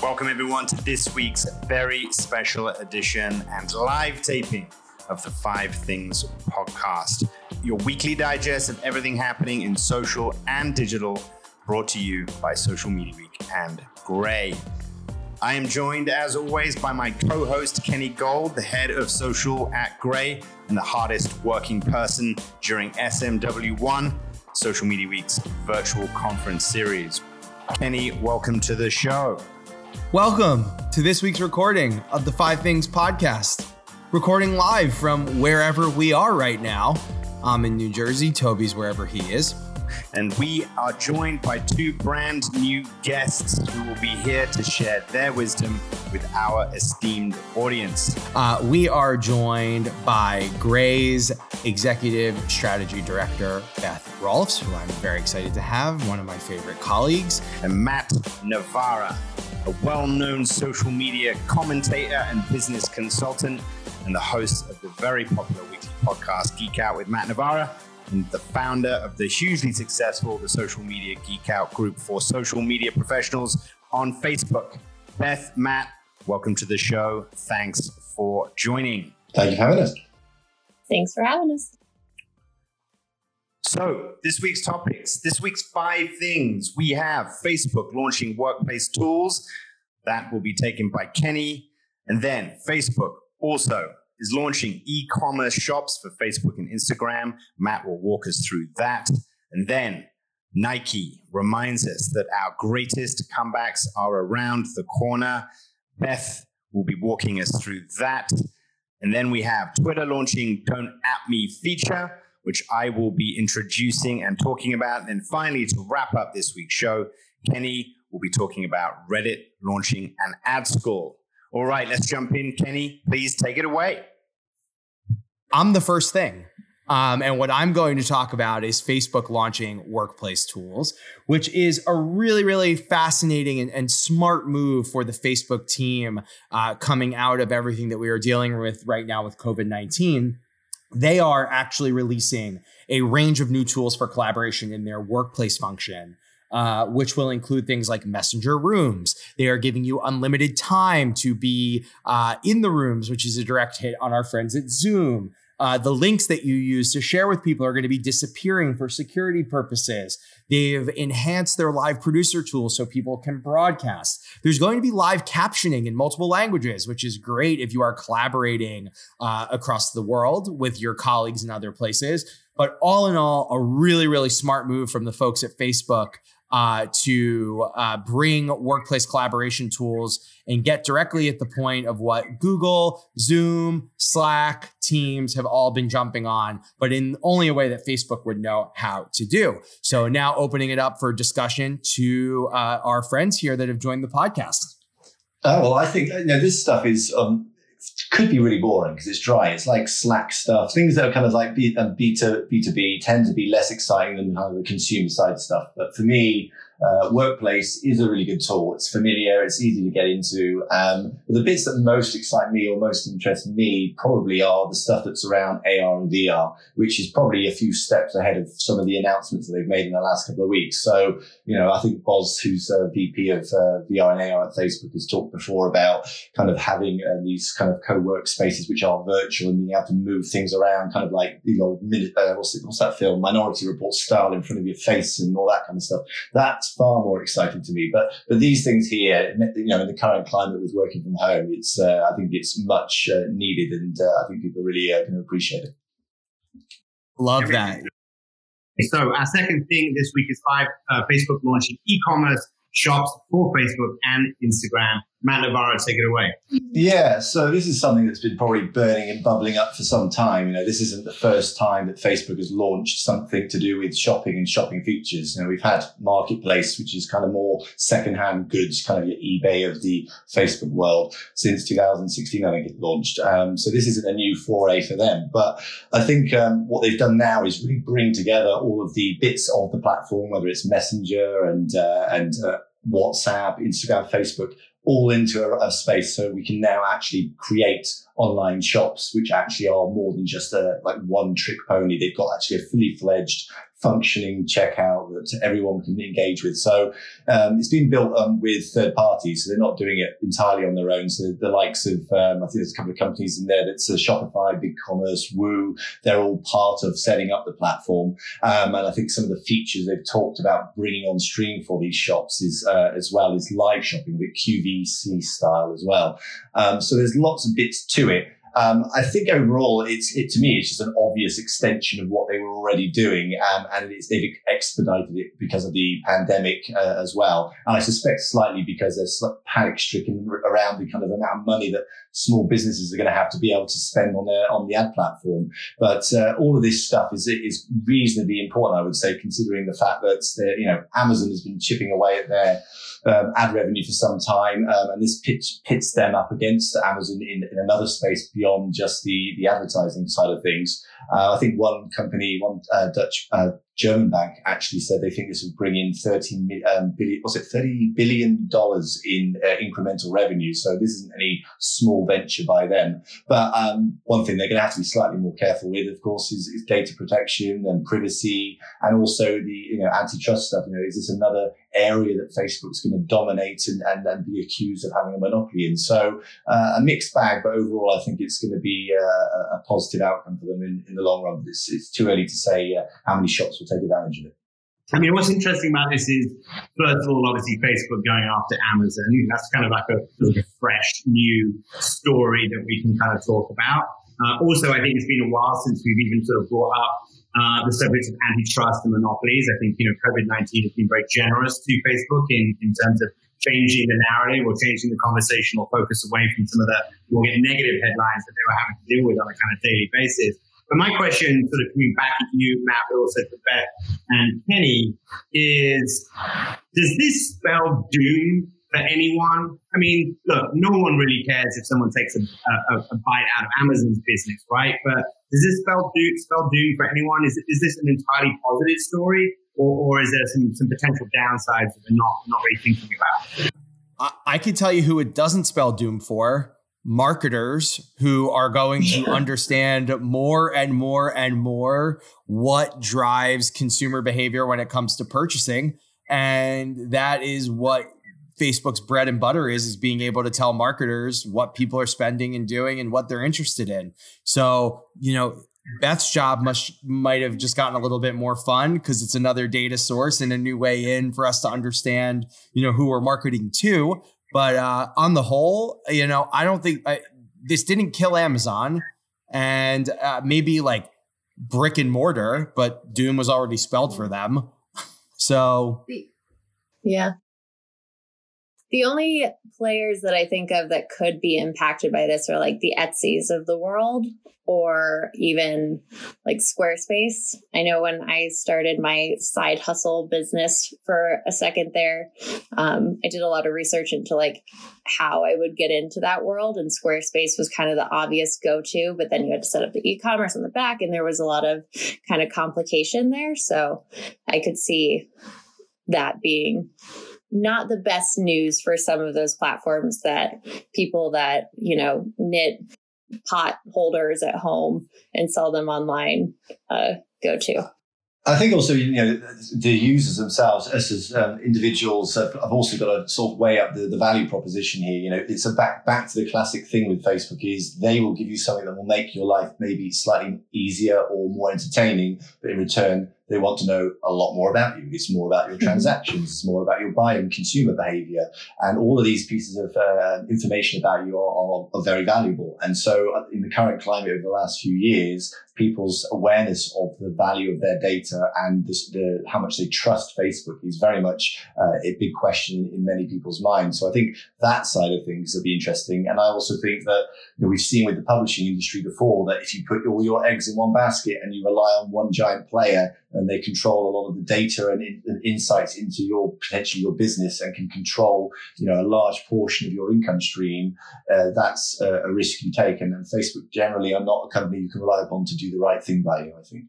Welcome, everyone, to this week's very special edition and live taping of the Five Things podcast, your weekly digest of everything happening in social and digital, brought to you by Social Media Week and Grey. I am joined, as always, by my co host, Kenny Gold, the head of social at Grey and the hardest working person during SMW1, Social Media Week's virtual conference series. Kenny, welcome to the show. Welcome to this week's recording of the Five Things podcast. Recording live from wherever we are right now. I'm in New Jersey, Toby's wherever he is. And we are joined by two brand new guests who will be here to share their wisdom with our esteemed audience. Uh, we are joined by Grey's Executive Strategy Director, Beth Rolfs, who I'm very excited to have, one of my favorite colleagues, and Matt Navarra, a well known social media commentator and business consultant, and the host of the very popular weekly podcast Geek Out with Matt Navarra, and the founder of the hugely successful The Social Media Geek Out group for social media professionals on Facebook. Beth, Matt, welcome to the show. Thanks for joining. Thank you for having us. Thanks for having us. So, this week's topics, this week's five things. We have Facebook launching workplace tools. That will be taken by Kenny. And then Facebook also is launching e commerce shops for Facebook and Instagram. Matt will walk us through that. And then Nike reminds us that our greatest comebacks are around the corner. Beth will be walking us through that. And then we have Twitter launching Don't At Me feature which I will be introducing and talking about. And finally, to wrap up this week's show, Kenny will be talking about Reddit launching an ad school. All right, let's jump in. Kenny, please take it away. I'm the first thing. Um, and what I'm going to talk about is Facebook launching workplace tools, which is a really, really fascinating and, and smart move for the Facebook team uh, coming out of everything that we are dealing with right now with COVID 19 they are actually releasing a range of new tools for collaboration in their workplace function. Uh, which will include things like messenger rooms. They are giving you unlimited time to be uh, in the rooms, which is a direct hit on our friends at Zoom. Uh, the links that you use to share with people are going to be disappearing for security purposes. They've enhanced their live producer tool so people can broadcast. There's going to be live captioning in multiple languages, which is great if you are collaborating uh, across the world with your colleagues in other places. But all in all, a really, really smart move from the folks at Facebook uh, to uh, bring workplace collaboration tools and get directly at the point of what Google, Zoom, Slack, Teams have all been jumping on, but in only a way that Facebook would know how to do. So now opening it up for discussion to uh, our friends here that have joined the podcast. Oh, well, I think you know, this stuff is um, could be really boring because it's dry. It's like Slack stuff. Things that are kind of like B, um, B2, B2B tend to be less exciting than kind of the consumer side stuff. But for me, uh, Workplace is a really good tool. It's familiar. It's easy to get into. Um, the bits that most excite me or most interest me probably are the stuff that's around AR and VR, which is probably a few steps ahead of some of the announcements that they've made in the last couple of weeks. So, you know, I think Boz, who's a VP of uh, VR and AR at Facebook, has talked before about kind of having uh, these kind of co-work spaces which are virtual and being able to move things around, kind of like you know, minute, uh, what's, it, what's that film, Minority Report style in front of your face and all that kind of stuff. That's far more exciting to me. But but these things here, you know, in the current climate with working from home, it's uh, I think it's much uh, needed, and uh, I think people really uh, going to appreciate it. Love that. So our second thing this week is five uh, Facebook launching e-commerce shops for Facebook and Instagram. Matt Navarra, take it away. Yeah, so this is something that's been probably burning and bubbling up for some time. You know, this isn't the first time that Facebook has launched something to do with shopping and shopping features. You know, we've had Marketplace, which is kind of more secondhand goods, kind of your eBay of the Facebook world since 2016. I think it launched. Um, so this isn't a new foray for them, but I think um, what they've done now is really bring together all of the bits of the platform, whether it's Messenger and uh, and uh, WhatsApp, Instagram, Facebook, all into a, a, space so we can now actually create online shops, which actually are more than just a like one trick pony. They've got actually a fully fledged functioning checkout that everyone can engage with. So um, it's been built um, with third parties, so they're not doing it entirely on their own. So the likes of um, I think there's a couple of companies in there that's Shopify, BigCommerce, Woo. They're all part of setting up the platform, um, and I think some of the features they've talked about bringing on stream for these shops is uh, as well as live shopping, a QVC style as well. Um, so there's lots of bits to it. Um, I think overall, it's it to me, it's just an obvious extension of what they were already doing, um, and they've expedited it because of the pandemic uh, as well. And I suspect slightly because they're panic stricken around the kind of amount of money that small businesses are going to have to be able to spend on their on the ad platform. But uh, all of this stuff is is reasonably important, I would say, considering the fact that you know Amazon has been chipping away at their um, ad revenue for some time, um, and this pitch, pits them up against Amazon in, in another space beyond just the the advertising side of things. Uh, I think one company, one uh, Dutch uh, German bank actually said they think this will bring in 13 um, billion, was it 30 billion dollars in uh, incremental revenue. So this isn't any small venture by them. But um, one thing they're going to have to be slightly more careful with, of course, is, is data protection and privacy, and also the you know antitrust stuff. You know, is this another area that Facebook's going to dominate and, and, and be accused of having a monopoly in? So uh, a mixed bag, but overall, I think it's going to be uh, a positive outcome for them in, in the long run. It's, it's too early to say uh, how many will take advantage of it. I mean, what's interesting about this is, first of all, obviously Facebook going after Amazon. That's kind of like a, of fresh, new story that we can kind of talk about. Uh, also, I think it's been a while since we've even sort of brought up uh, the subject of antitrust and monopolies. I think, you know, COVID-19 has been very generous to Facebook in, in terms of changing the narrative or changing the conversational focus away from some of the more negative headlines that they were having to deal with on a kind of daily basis. But my question, sort of coming back at you, Matt, but also to Beth and Kenny, is does this spell doom for anyone? I mean, look, no one really cares if someone takes a, a, a bite out of Amazon's business, right? But does this spell doom, spell doom for anyone? Is, is this an entirely positive story? Or, or is there some, some potential downsides that we're not, not really thinking about? I, I can tell you who it doesn't spell doom for marketers who are going to understand more and more and more what drives consumer behavior when it comes to purchasing and that is what Facebook's bread and butter is is being able to tell marketers what people are spending and doing and what they're interested in. So, you know, Beth's job must might have just gotten a little bit more fun because it's another data source and a new way in for us to understand, you know, who we're marketing to. But uh, on the whole, you know, I don't think I, this didn't kill Amazon, and uh, maybe like brick and mortar, but Doom was already spelled for them. So, yeah. The only players that I think of that could be impacted by this are like the Etsy's of the world or even like Squarespace. I know when I started my side hustle business for a second there, um, I did a lot of research into like how I would get into that world, and Squarespace was kind of the obvious go to, but then you had to set up the e commerce on the back, and there was a lot of kind of complication there. So I could see that being not the best news for some of those platforms that people that, you know, knit pot holders at home and sell them online uh, go to. I think also, you know, the users themselves, us as um, individuals, have, have, also got to sort of weigh up the, the value proposition here. You know, it's a back back to the classic thing with Facebook is they will give you something that will make your life maybe slightly easier or more entertaining, but in return, they want to know a lot more about you. It's more about your mm-hmm. transactions. It's more about your buying consumer behavior. And all of these pieces of uh, information about you are, are, are, very valuable. And so uh, in the current climate over the last few years, people's awareness of the value of their data and the, the how much they trust Facebook is very much uh, a big question in many people's minds. So I think that side of things will be interesting. And I also think that you know, we've seen with the publishing industry before that if you put all your eggs in one basket and you rely on one giant player, and they control a lot of the data and, and, insights into your potentially your business and can control you know a large portion of your income stream uh, that's a, a, risk you take and, and, facebook generally are not a company you can rely upon to do the right thing by you i think.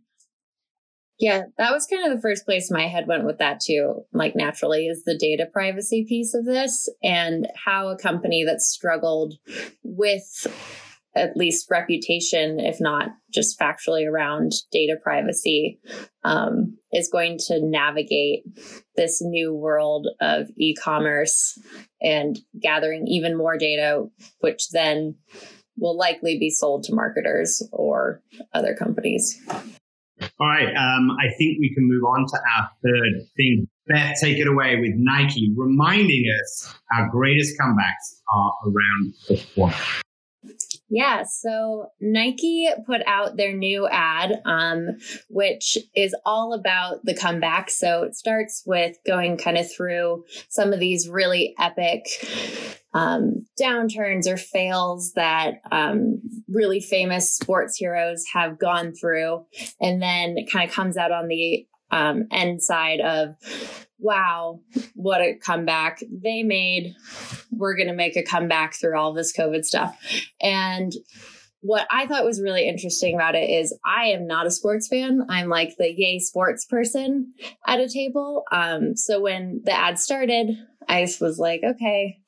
Yeah that was kind of the first place my head went with that too like naturally is the data privacy piece of this and how a company that struggled with at least reputation, if not just factually around data privacy, um, is going to navigate this new world of e commerce and gathering even more data, which then will likely be sold to marketers or other companies. All right. Um, I think we can move on to our third thing. Beth, take it away with Nike, reminding us our greatest comebacks are around the corner. Yeah, so Nike put out their new ad, um, which is all about the comeback. So it starts with going kind of through some of these really epic um, downturns or fails that um, really famous sports heroes have gone through. And then it kind of comes out on the um, end side of wow, what a comeback they made. We're going to make a comeback through all this COVID stuff. And what I thought was really interesting about it is I am not a sports fan. I'm like the yay sports person at a table. Um, so when the ad started, I was like, okay,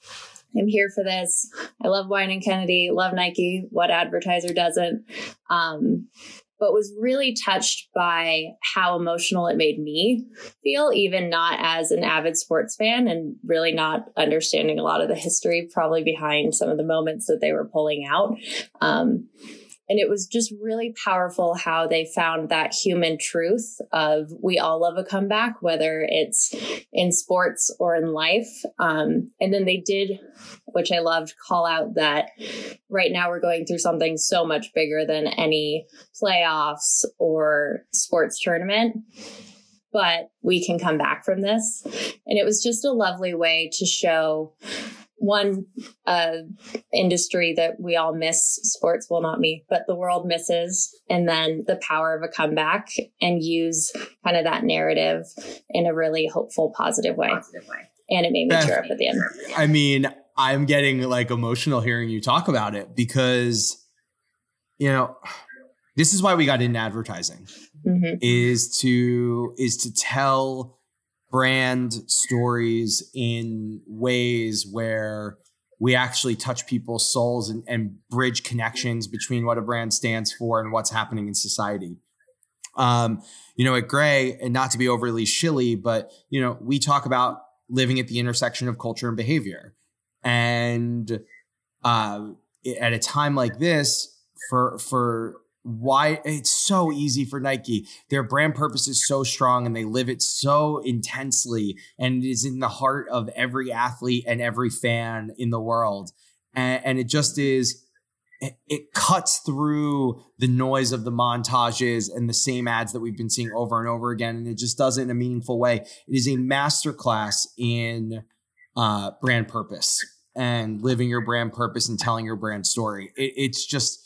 I'm here for this. I love Wieden and Kennedy, love Nike. What advertiser doesn't? Um, but was really touched by how emotional it made me feel, even not as an avid sports fan and really not understanding a lot of the history probably behind some of the moments that they were pulling out. Um, and it was just really powerful how they found that human truth of we all love a comeback, whether it's in sports or in life. Um, and then they did, which I loved, call out that right now we're going through something so much bigger than any playoffs or sports tournament but we can come back from this. And it was just a lovely way to show one uh, industry that we all miss. Sports well not me but the world misses. And then the power of a comeback and use kind of that narrative in a really hopeful positive way, positive way. and it made me Beth, tear up at the end. I mean i'm getting like emotional hearing you talk about it because you know this is why we got into advertising mm-hmm. is to is to tell brand stories in ways where we actually touch people's souls and, and, bridge connections between what a brand stands for and what's happening in society. Um, you know, at Grey, and not to be overly shilly, but you know, we talk about living at the intersection of culture and behavior. And uh, at a time like this, for for why it's so easy for Nike. Their brand purpose is so strong and they live it so intensely and it is in the heart of every athlete and every fan in the world. And, and it just is it, it cuts through the noise of the montages and the same ads that we've been seeing over and over again and it just does it in a meaningful way. It is a masterclass in uh, brand purpose and living your brand purpose and telling your brand story. It, it's just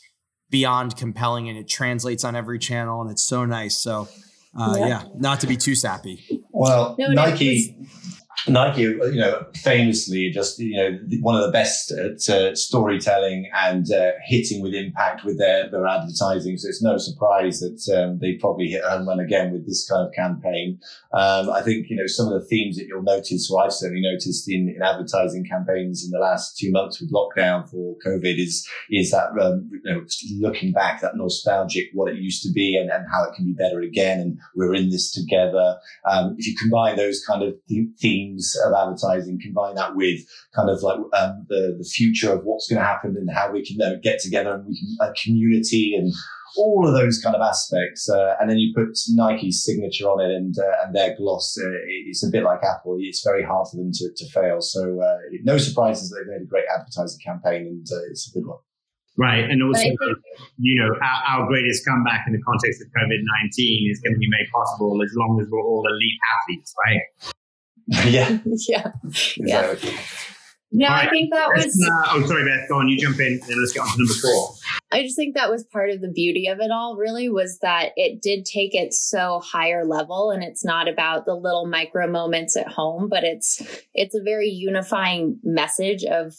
beyond compelling and it translates on every channel and it's so nice. So uh, yeah. yeah. not to be too sappy. Well, no, Nike, Nike, you know, famously just you know one of the best at uh, storytelling and uh, hitting with impact with their their advertising. So it's no surprise that um, they probably hit home run again with this kind of campaign. Um, I think you know some of the themes that you'll notice, or I've certainly noticed in, in advertising campaigns in the last two months with lockdown for COVID, is is that um, you know looking back, that nostalgic what it used to be and, and how it can be better again, and we're in this together. Um, if you combine those kind of th- themes themes of advertising, combine that with kind of like um, the, the future of what's going to happen and how we can uh, get together and we can, a community and all of those kind of aspects. Uh, and then you put Nike's signature on it and, uh, and their gloss. Uh, it's a bit like Apple. It's very hard for them to, to fail. So uh, no surprises. They've made a great advertising campaign and uh, it's a good one. Right. And also, you know, our, our, greatest comeback in the context of COVID 19 is going to be made possible as long as we're all elite athletes, right? yeah. yeah. Yeah. No, right. I think that was. Uh, oh, sorry, Beth. Go on. You jump in, and let's get on to number four. I just think that was part of the beauty of it all. Really, was that it did take it so higher level, and it's not about the little micro moments at home, but it's it's a very unifying message of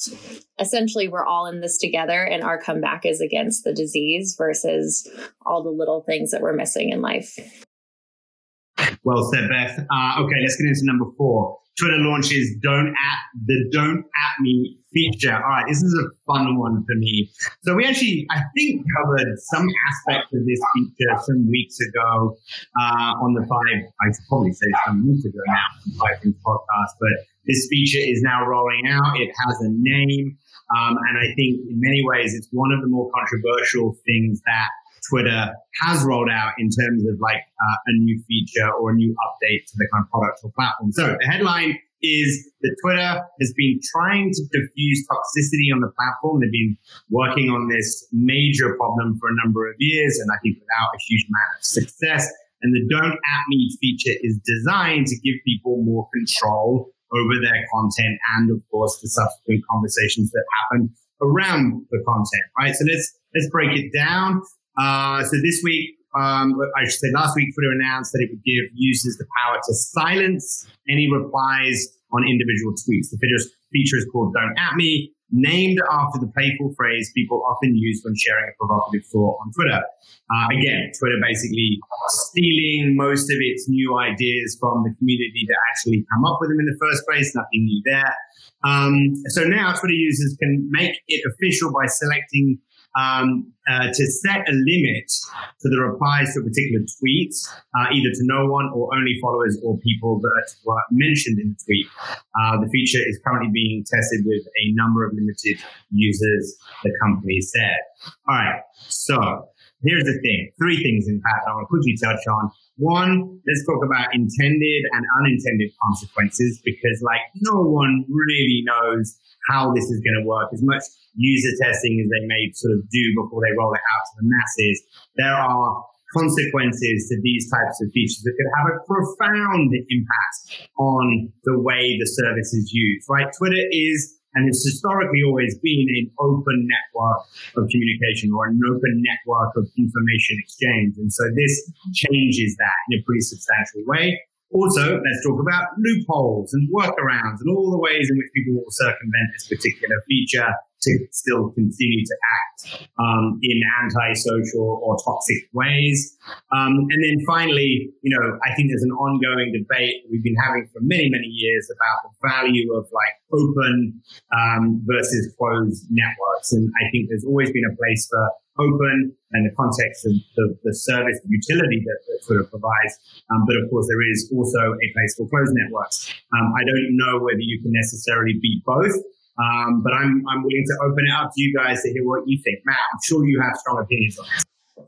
essentially we're all in this together, and our comeback is against the disease versus all the little things that we're missing in life. Well said, Beth. Uh, okay, let's get into number four. Twitter launches don't at the don't at me feature. All right, this is a fun one for me. So we actually, I think, covered some aspect of this feature some weeks ago uh, on the five. I probably say some weeks ago now, five things podcast. But this feature is now rolling out. It has a name, um, and I think in many ways it's one of the more controversial things that Twitter has rolled out in terms of like uh, a new feature or a new update to the kind of product or platform. So the headline is that Twitter has been trying to diffuse toxicity on the platform. They've been working on this major problem for a number of years, and I think without a huge amount of success. And the don't at me feature is designed to give people more control over their content and of course the subsequent conversations that happen around the content, right? So let's, let's break it down. Uh, so this week, um, I should say last week, Twitter announced that it would give users the power to silence any replies on individual tweets. The feature is called Don't At Me, named after the playful phrase people often use when sharing a provocative thought on Twitter. Uh, again, Twitter basically stealing most of its new ideas from the community that actually come up with them in the first place. Nothing new there. Um, so now Twitter users can make it official by selecting um, uh, to set a limit to the replies to a particular tweet, uh, either to no one or only followers or people that were mentioned in the tweet. Uh, the feature is currently being tested with a number of limited users, the company said. All right, so here's the thing three things, in fact, I want to quickly touch on. One, let's talk about intended and unintended consequences because, like, no one really knows how this is going to work. As much user testing as they may sort of do before they roll it out to the masses, there are consequences to these types of features that could have a profound impact on the way the service is used, right? Twitter is and it's historically always been an open network of communication or an open network of information exchange. And so this changes that in a pretty substantial way. Also, let's talk about loopholes and workarounds and all the ways in which people will circumvent this particular feature to still continue to act um, in antisocial or toxic ways. Um, and then finally, you know, I think there's an ongoing debate we've been having for many, many years about the value of like open um, versus closed networks. And I think there's always been a place for open and the context of the, the service, the utility that, sort of provides. Um, but of course, there is also a place for closed networks. Um, I don't know whether you can necessarily be both. Um, but I'm, I'm willing to open it up to you guys to hear what you think. Matt, I'm sure you have strong opinions on this.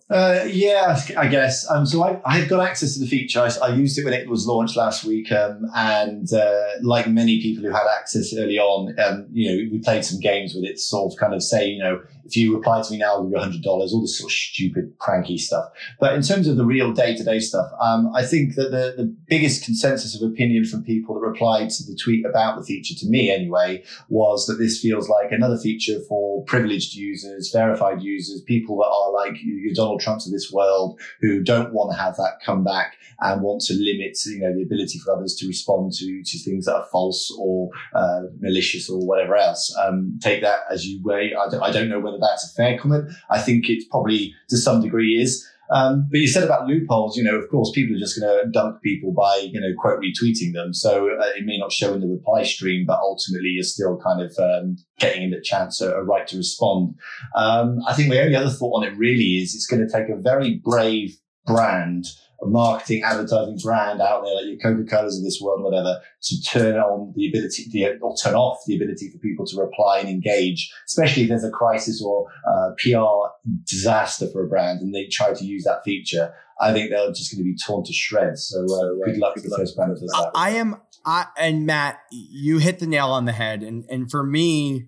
Uh, yeah, I guess. Um, so I, I've got access to the feature. I, I, used it when it was launched last week, um, and uh, like many people who had access early on, um, you know, we played some games with it to sort of kind of say, you know, if you reply to me now, I'll give you hundred dollars. All this sort of stupid, cranky stuff. But in terms of the real day to day stuff, um, I think that the the biggest consensus of opinion from people that replied to the tweet about the feature, to me anyway, was that this feels like another feature for privileged users, verified users, people that are like your Donald Trumps of this world who don't want to have that come back and want to limit, you know, the ability for others to respond to to things that are false or uh, malicious or whatever else. Um, take that as you weigh. I don't, I don't know whether that's a fair comment. I think it probably to some degree is. Um, but you said about loopholes, you know, of course, people are just going to dunk people by, you know, quote retweeting them. So uh, it may not show in the reply stream, but ultimately you're still kind of um, getting in the chance, a, a right to respond. Um, I think my only other thought on it really is it's going to take a very brave brand marketing, advertising brand out there, like your Coca-Colas of this world, whatever, to turn on the ability, the, or turn off the ability for people to reply and engage, especially if there's a crisis or uh, PR disaster for a brand and they try to use that feature. I think they're just going to be torn to shreds. So uh, good luck to the first brand that does that. I am, I, and Matt, you hit the nail on the head. And, and for me,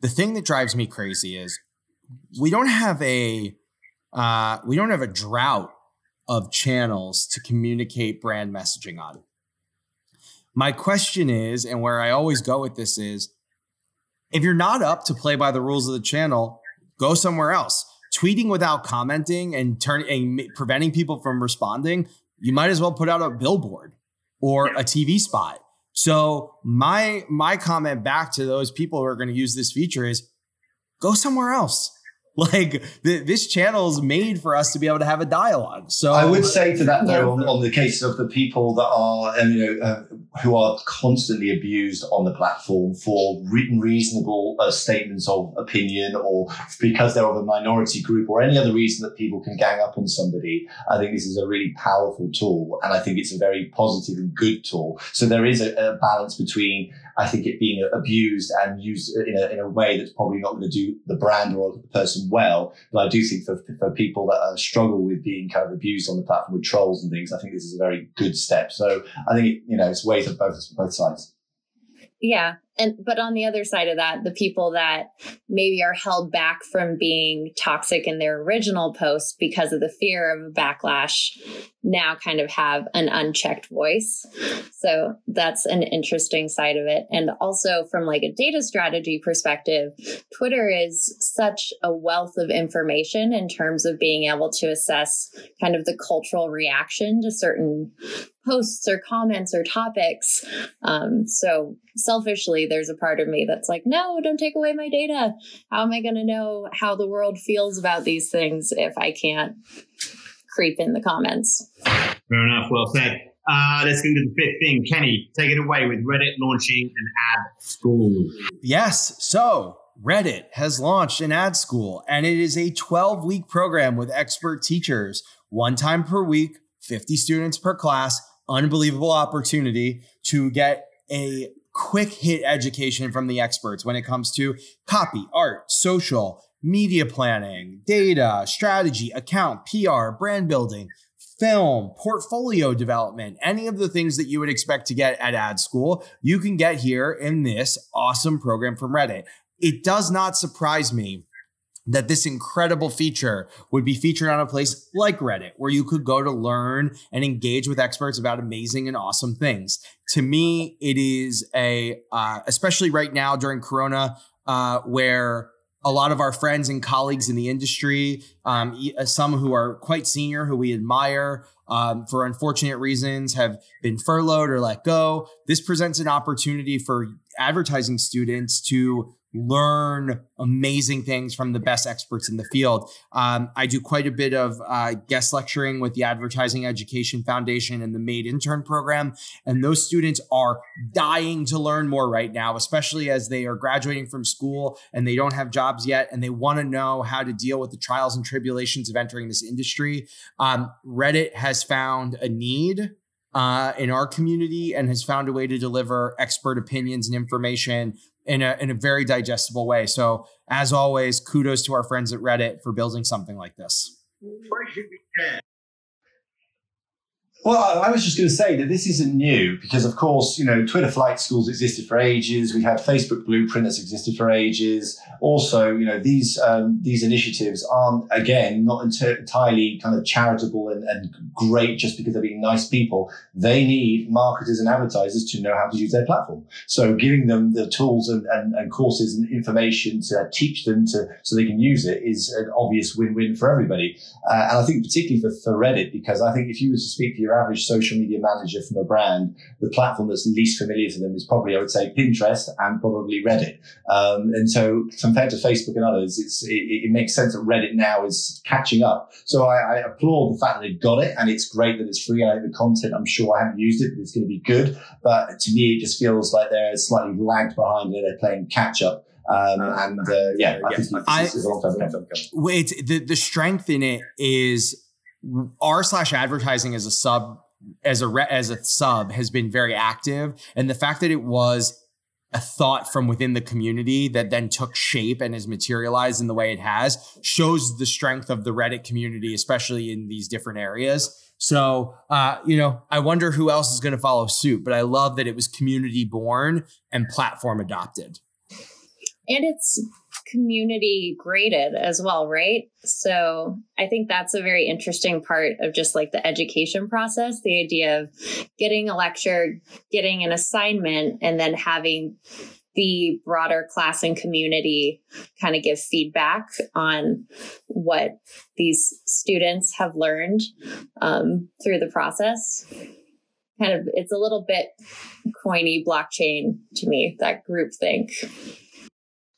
the thing that drives me crazy is we don't have a, uh, we don't have a drought of channels to communicate brand messaging on. My question is, and where I always go with this is if you're not up to play by the rules of the channel, go somewhere else. Tweeting without commenting and turning and preventing people from responding, you might as well put out a billboard or a TV spot. So my my comment back to those people who are going to use this feature is go somewhere else. Like th- this channel is made for us to be able to have a dialogue. So I would say to that though, on, on the case of the people that are, um, you know, uh, who are constantly abused on the platform for written reasonable uh, statements of opinion, or because they're of a minority group, or any other reason that people can gang up on somebody. I think this is a really powerful tool, and I think it's a very positive and good tool. So there is a, a balance between, I think, it being abused and used in a, in a way that's probably not going to do the brand or the person well. But I do think for, for people that uh, struggle with being kind of abused on the platform with trolls and things, I think this is a very good step. So I think, it, you know, it's ways of both, both sides. Yeah. And but on the other side of that, the people that maybe are held back from being toxic in their original post because of the fear of backlash now kind of have an unchecked voice. So that's an interesting side of it. And also from like a data strategy perspective, Twitter is such a wealth of information in terms of being able to assess kind of the cultural reaction to certain posts or comments or topics. Um, so selfishly, there's a part of me that's like, no, don't take away my data. How am I going to know how the world feels about these things if I can't creep in the comments? Fair enough. Well said. Uh, let's get into the fifth thing. Kenny, take it away with Reddit launching an ad school. Yes. So Reddit has launched an ad school, and it is a 12 week program with expert teachers, one time per week, 50 students per class. Unbelievable opportunity to get a quick hit education from the experts when it comes to copy, art, social, media planning, data, strategy, account, PR, brand building, film, portfolio development, any of the things that you would expect to get at ad school, you can get here in this awesome program from Reddit. It does not surprise me that this incredible feature would be featured on a place like Reddit, where you could go to learn and engage with experts about amazing and awesome things. To me, it is a, uh, especially right now during Corona, uh, where a lot of our friends and colleagues in the industry, um, uh, some who are quite senior, who we admire, um, for unfortunate reasons, have been furloughed or let go. This presents an opportunity for advertising students to learn amazing things from the best experts in the field. Um, I do quite a bit of uh, guest lecturing with the Advertising Education Foundation and the Made Intern program. And those students are dying to learn more right now, especially as they are graduating from school and they don't have jobs yet and they want to know how to deal with the trials and tribulations of entering this industry. Um, Reddit has found a need uh, in our community and has found a way to deliver expert opinions and information in a, in a very digestible way. So, as always, kudos to our friends at Reddit for building something like this. Why should we care? Well, I was just going to say that this isn't new because, of course, you know, Twitter flight schools existed for ages. We had Facebook Blueprint that's existed for ages. Also, you know, these um, these initiatives aren't again not enter- entirely kind of charitable and, and great just because they're being nice people. They need marketers and advertisers to know how to use their platform. So, giving them the tools and, and, and courses and information to teach them to so they can use it is an obvious win-win for everybody. Uh, and I think particularly for, for Reddit, because I think if you were to speak to your average social media manager from a brand, the platform that's least familiar to them is probably, I would say, Pinterest and probably Reddit. Um, and so compared to Facebook and others, it's, it, it makes sense that Reddit now is catching up. So I, I applaud the fact that they've got it and it's great that it's free. I think the content, I'm sure I haven't used it, but it's going to be good. But to me, it just feels like they're slightly lagged behind and they're playing catch up. Um, and uh, yeah, I think I- this is a long time coming. Wait, the the strength in it is r slash advertising as a sub as a re, as a sub has been very active, and the fact that it was a thought from within the community that then took shape and is materialized in the way it has shows the strength of the Reddit community, especially in these different areas. So, uh, you know, I wonder who else is going to follow suit, but I love that it was community born and platform adopted. And it's community graded as well, right? So I think that's a very interesting part of just like the education process the idea of getting a lecture, getting an assignment, and then having the broader class and community kind of give feedback on what these students have learned um, through the process. Kind of, it's a little bit coiny blockchain to me, that group think.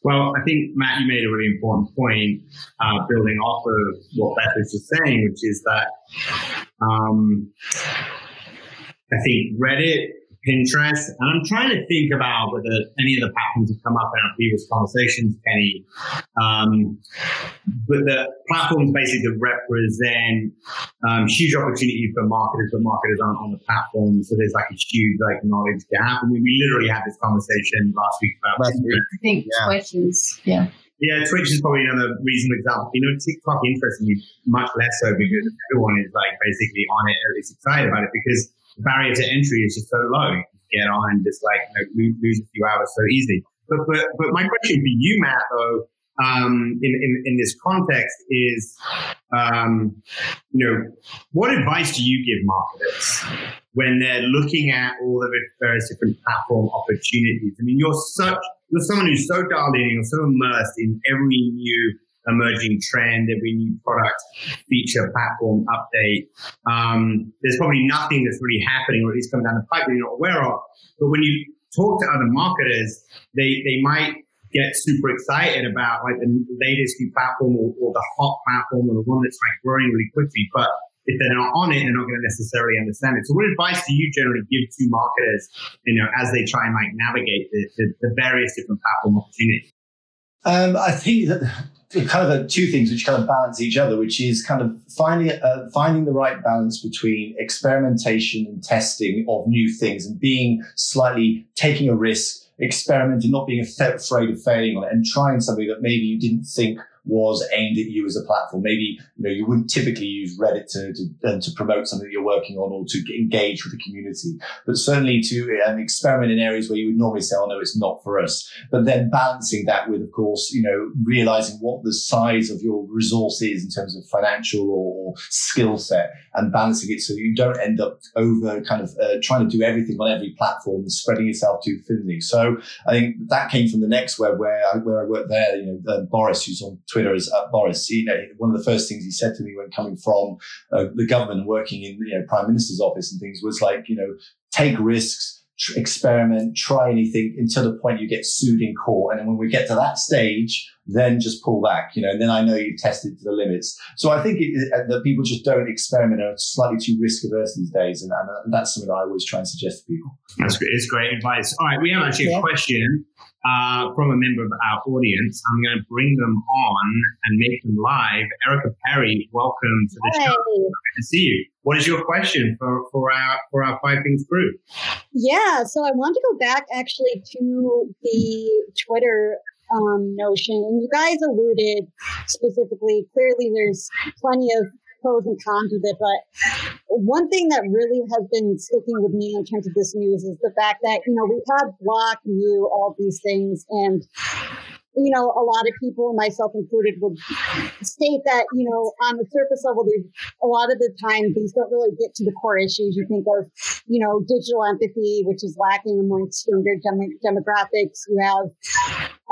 Well, I think Matt, you made a really important point, uh, building off of what Beth was just saying, which is that um, I think Reddit Pinterest. And I'm trying to think about whether any of the platforms have come up in our previous conversations, Kenny. Um, but the platforms basically represent um, huge opportunity for marketers, but marketers aren't on the platform. So there's like a huge like knowledge gap. I mean, we literally had this conversation last week about last week. I think yeah. Twitch is, yeah. Yeah, Twitch is probably another reasonable example. You know, TikTok interestingly much less so because everyone is like basically on it, or at least excited about it because the barrier to entry is just so low. You get on and just like you know, lose, a few hours so easy. But, but, but my question for you, Matt, though, um, in, in, in this context is, um, you know, what advice do you give marketers when they're looking at all of the various different platform opportunities? I mean, you're such, you're someone who's so dialed in, you're so immersed in every new emerging trend, every new product, feature, platform, update. Um, there's probably nothing that's really happening, or at least coming down the pipe that you're not aware of. But when you talk to other marketers, they, they might get super excited about like the latest new platform or, or the hot platform or the one that's like growing really quickly. But if they're not on it, they're not going to necessarily understand it. So, what advice do you generally give to marketers, you know, as they try and like navigate the, the, the various different platform opportunities? Um, I think that kind of two things which kind of balance each other, which is kind of finding uh, finding the right balance between experimentation and testing of new things and being slightly taking a risk, experimenting, not being afraid of failing on it, and trying something that maybe you didn't think was aimed at you as a platform. Maybe you know you wouldn't typically use Reddit to to, uh, to promote something that you're working on or to engage with the community, but certainly to um, experiment in areas where you would normally say, "Oh no, it's not for us." But then balancing that with, of course, you know, realizing what the size of your resource is in terms of financial or, or skill set, and balancing it so you don't end up over kind of uh, trying to do everything on every platform and spreading yourself too thinly. So I think that came from the next web where I, where I worked there. You know, uh, Boris, who's on Twitter as uh, Boris. You know, one of the first things he said to me when coming from uh, the government and working in you know prime minister's office and things was like, you know, take risks, tr- experiment, try anything until the point you get sued in court, and then when we get to that stage, then just pull back. You know, and then I know you've tested to the limits. So I think it, uh, that people just don't experiment are slightly too risk averse these days, and, and, that's something I always try and suggest to people. That's great. It's great advice. All right, we have actually yeah. a question uh, from a member of our audience. I'm going to bring them on and make them live. Erica Perry, welcome to the show. Good to see you. What is your question for, for our for our Five Things group? Yeah, so I want to go back actually to the Twitter um, notion, and you guys alluded specifically. Clearly, there's plenty of pros and cons with it, but one thing that really has been sticking with me in terms of this news is the fact that, you know, we've had block, you, all these things, and you know, a lot of people, myself included, would state that, you know, on the surface level, a lot of the time these don't really get to the core issues. You think of, you know, digital empathy, which is lacking amongst younger dem- demographics. You have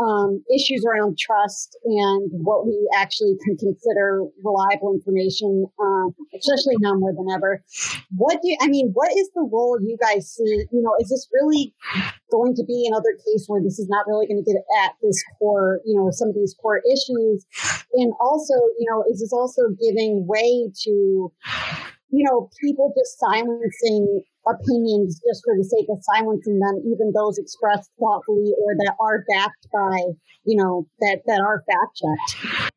um, issues around trust and what we actually can consider reliable information, uh, especially now more than ever. What do you, I mean? What is the role you guys see? You know, is this really going to be another case where this is not really going to get at this core, you know, some of these core issues? And also, you know, is this also giving way to you know, people just silencing opinions just for the sake of silencing them, even those expressed thoughtfully or that are backed by, you know, that, that are fact checked.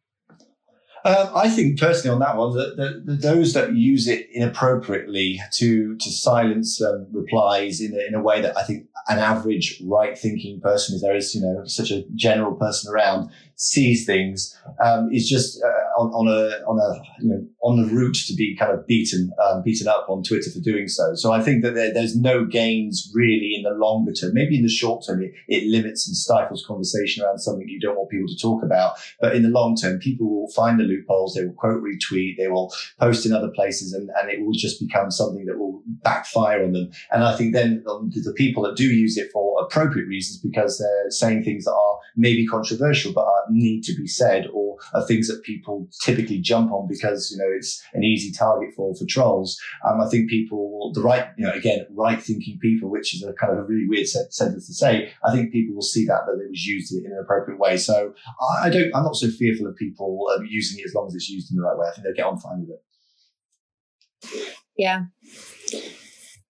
Um, I think personally on that one that, that, that, those that use it inappropriately to to silence um, replies in a, in a way that I think an average right thinking person, if there is you know such a general person around, sees things um, is just uh, on, on, a on a you know on the route to be kind of beaten um, beaten up on Twitter for doing so. So I think that there, there's no gains really in the longer term. Maybe in the short term, it, it, limits and stifles conversation around something you don't want people to talk about. But in the long term, people will find the loopholes. They will quote retweet. They will post in other places, and, and it will just become something that will backfire on them. And I think then the people that do use it for appropriate reasons because they're saying things that are maybe controversial but are, need to be said or are things that people typically jump on because you know it's an easy target for for trolls. Um, I think people, the right, you know, again, right thinking people, which is a kind of a really weird sentence to say. I think people will see that that it was used in an appropriate way. So I don't, I'm not so fearful of people um, using it as long as it's used in the right way. I think they'll get on fine with it. Yeah.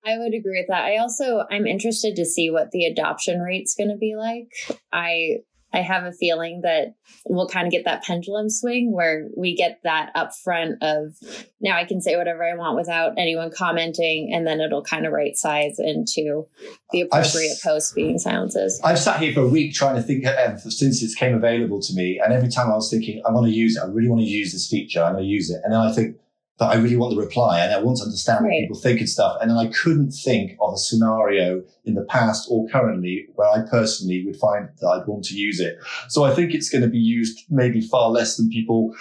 I would agree with that. I also I'm interested to see what the adoption rate's going to be like. I I have a feeling that we'll kind of get that pendulum swing where we get that upfront of now I can say whatever I want without anyone commenting, and then it'll kind of right size into the appropriate I've, post being silences. I've sat here for a week trying to think of, since it came available to me, and every time I was thinking, I want to use it, I really want to use this feature, I'm going to use it, and then I think, but I really want the reply and I want to understand right. what people think and stuff. And then I couldn't think of a scenario in the past or currently where I personally would find that I'd want to use it. So I think it's going to be used maybe far less than people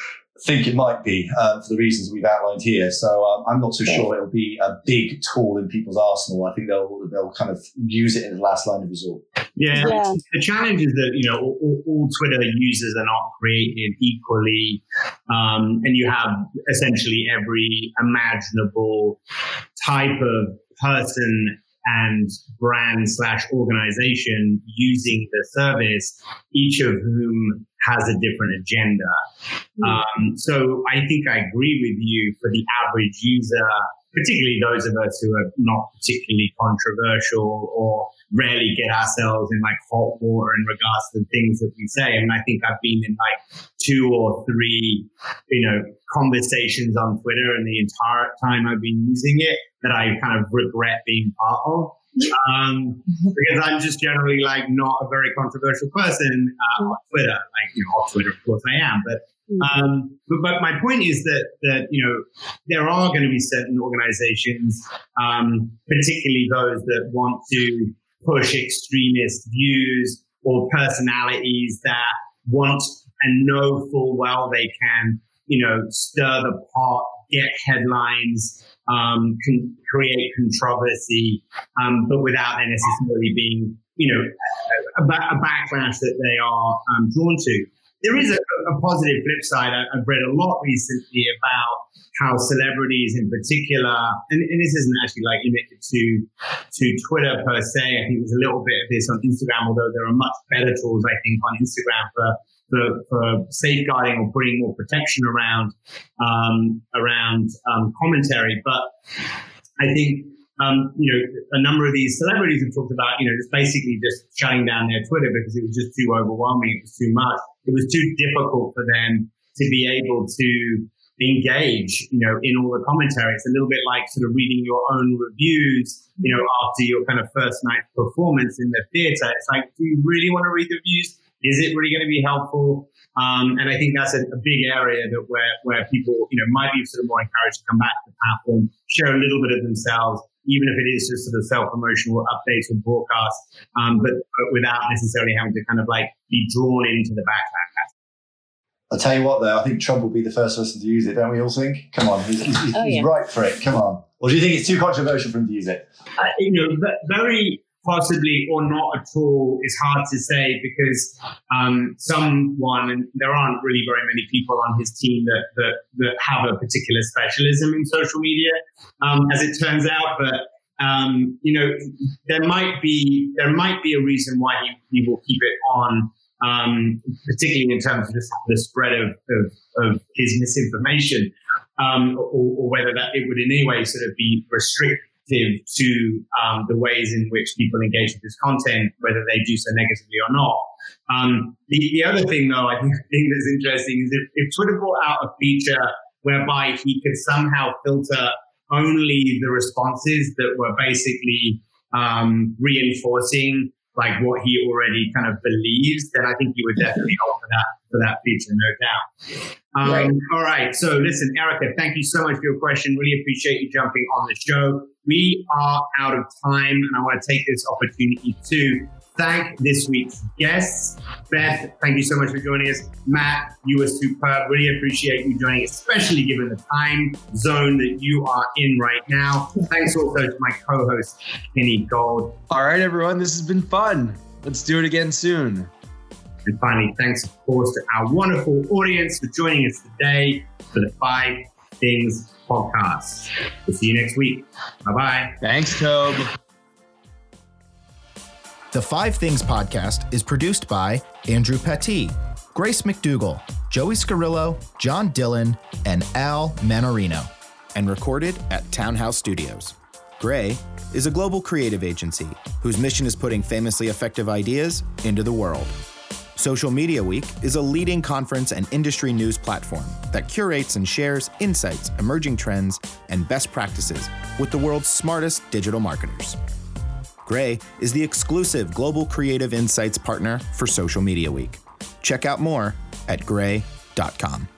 think it might be uh, for the reasons we've outlined here. So um, I'm not so sure it'll be a big tool in people's arsenal. I think they'll they'll kind of use it in the last line of resort. Yeah, yeah. the challenge is that you know all, all, Twitter users are not created equally, um, and you have essentially every imaginable type of person and brand slash organization using the service, each of whom has a different agenda. Mm. Um, so I think I agree with you for the average user, particularly those of us who are not particularly controversial or rarely get ourselves in like hot water in regards to the things that we say. And I think I've been in like two or three, you know, conversations on Twitter and the entire time I've been using it that I kind of regret being part of. Um, because I'm just generally like not a very controversial person uh, on Twitter. Like, you know, off Twitter, of course I am, but um, but, but, my point is that that you know there are going to be certain organizations, um, particularly those that want to push extremist views or personalities that want and know full well they can, you know, stir the pot, get headlines, um, can create controversy, um, but without there necessarily being, you know, a, a backlash that they are um, drawn to. There is a, a positive flip side. I, have read a lot recently about how celebrities in particular, and, and, this isn't actually like limited to to Twitter per se. I think there's a little bit of this on Instagram, although there are much better tools I think on Instagram for for, for safeguarding or putting more protection around um, around um, commentary. But I think um, you know, a number of these celebrities have talked about, you know, just basically just shutting down their Twitter because it was just too overwhelming. It was too much. It was too difficult for them to be able to engage, you know, in all the commentary. It's a little bit like sort of reading your own reviews, you know, after your kind of first night performance in the theater. It's like, do you really want to read the reviews? Is it really going to be helpful? Um, and I think that's a, a, big area that where, where people, you know, might be sort of more encouraged to come back to the platform, share a little bit of themselves, even if it is just sort of self-promotional updates or broadcasts, um, but, but, without necessarily having to kind of like be drawn into the backlash. I'll tell you what, though, I think Trump will be the first person to use it, don't we all think? Come on, he's, he's, oh, he's right for it. Come on. Or do you think it's too controversial for him to use it? Uh, you know, very possibly or not at all is hard to say because um, someone, and there aren't really very many people on his team that, that, that have a particular specialism in social media, um, as it turns out. But um, you know, there might be there might be a reason why he, he will keep it on, um, particularly in terms of the spread of, of, of his misinformation, um, or, or, whether that it would in any way sort of be restrictive to um, the ways in which people engage with this content, whether they do so negatively or not. Um, the, the, other thing, though, I think, think that's interesting is if, if Twitter brought out a feature whereby he could somehow filter only the responses that were basically um, reinforcing like what he already kind of believes, then I think he would definitely offer that for that feature, no doubt. Um, right. All right. So listen, Erica, thank you so much for your question. Really appreciate you jumping on the show. We are out of time, and I want to take this opportunity to thank this week's guests. Beth, thank you so much for joining us. Matt, you were superb. Really appreciate you joining, especially given the time zone that you are in right now. Thanks also to my co host, Kenny Gold. All right, everyone. This has been fun. Let's do it again soon. And finally, thanks, of course, to our wonderful audience for joining us today for the Five Things podcast. We'll see you next week. Bye bye. Thanks, Tobe. The Five Things podcast is produced by Andrew Petit, Grace McDougall, Joey Scarillo, John Dillon, and Al Manorino, and recorded at Townhouse Studios. Grey is a global creative agency whose mission is putting famously effective ideas into the world. Social Media Week is a leading conference and industry news platform that curates and shares insights, emerging trends, and best practices with the world's smartest digital marketers. Grey is the exclusive global creative insights partner for Social Media Week. Check out more at grey.com.